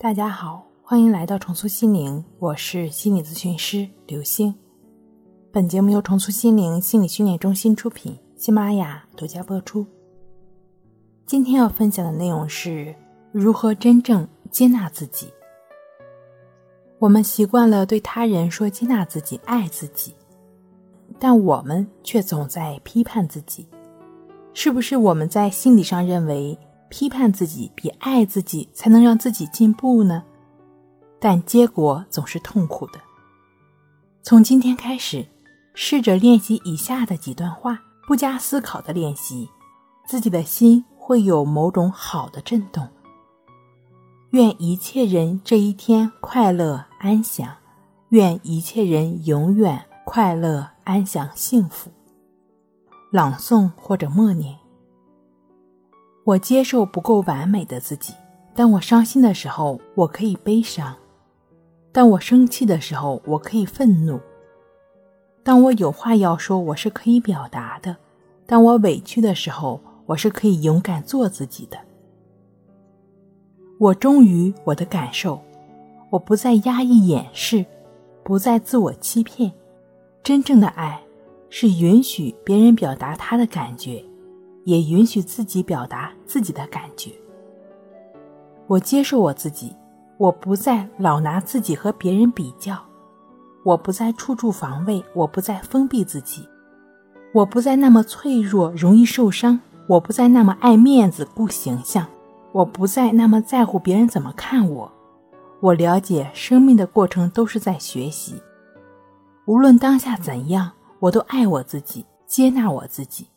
大家好，欢迎来到重塑心灵，我是心理咨询师刘星。本节目由重塑心灵心理训练中心出品，喜马拉雅独家播出。今天要分享的内容是如何真正接纳自己。我们习惯了对他人说接纳自己、爱自己，但我们却总在批判自己。是不是我们在心理上认为？批判自己比爱自己才能让自己进步呢，但结果总是痛苦的。从今天开始，试着练习以下的几段话，不加思考的练习，自己的心会有某种好的震动。愿一切人这一天快乐安详，愿一切人永远快乐安详幸福。朗诵或者默念。我接受不够完美的自己。当我伤心的时候，我可以悲伤；当我生气的时候，我可以愤怒；当我有话要说，我是可以表达的；当我委屈的时候，我是可以勇敢做自己的。我忠于我的感受，我不再压抑掩饰，不再自我欺骗。真正的爱，是允许别人表达他的感觉。也允许自己表达自己的感觉。我接受我自己，我不再老拿自己和别人比较，我不再处处防卫，我不再封闭自己，我不再那么脆弱，容易受伤，我不再那么爱面子、顾形象，我不再那么在乎别人怎么看我。我了解，生命的过程都是在学习。无论当下怎样，我都爱我自己，接纳我自己。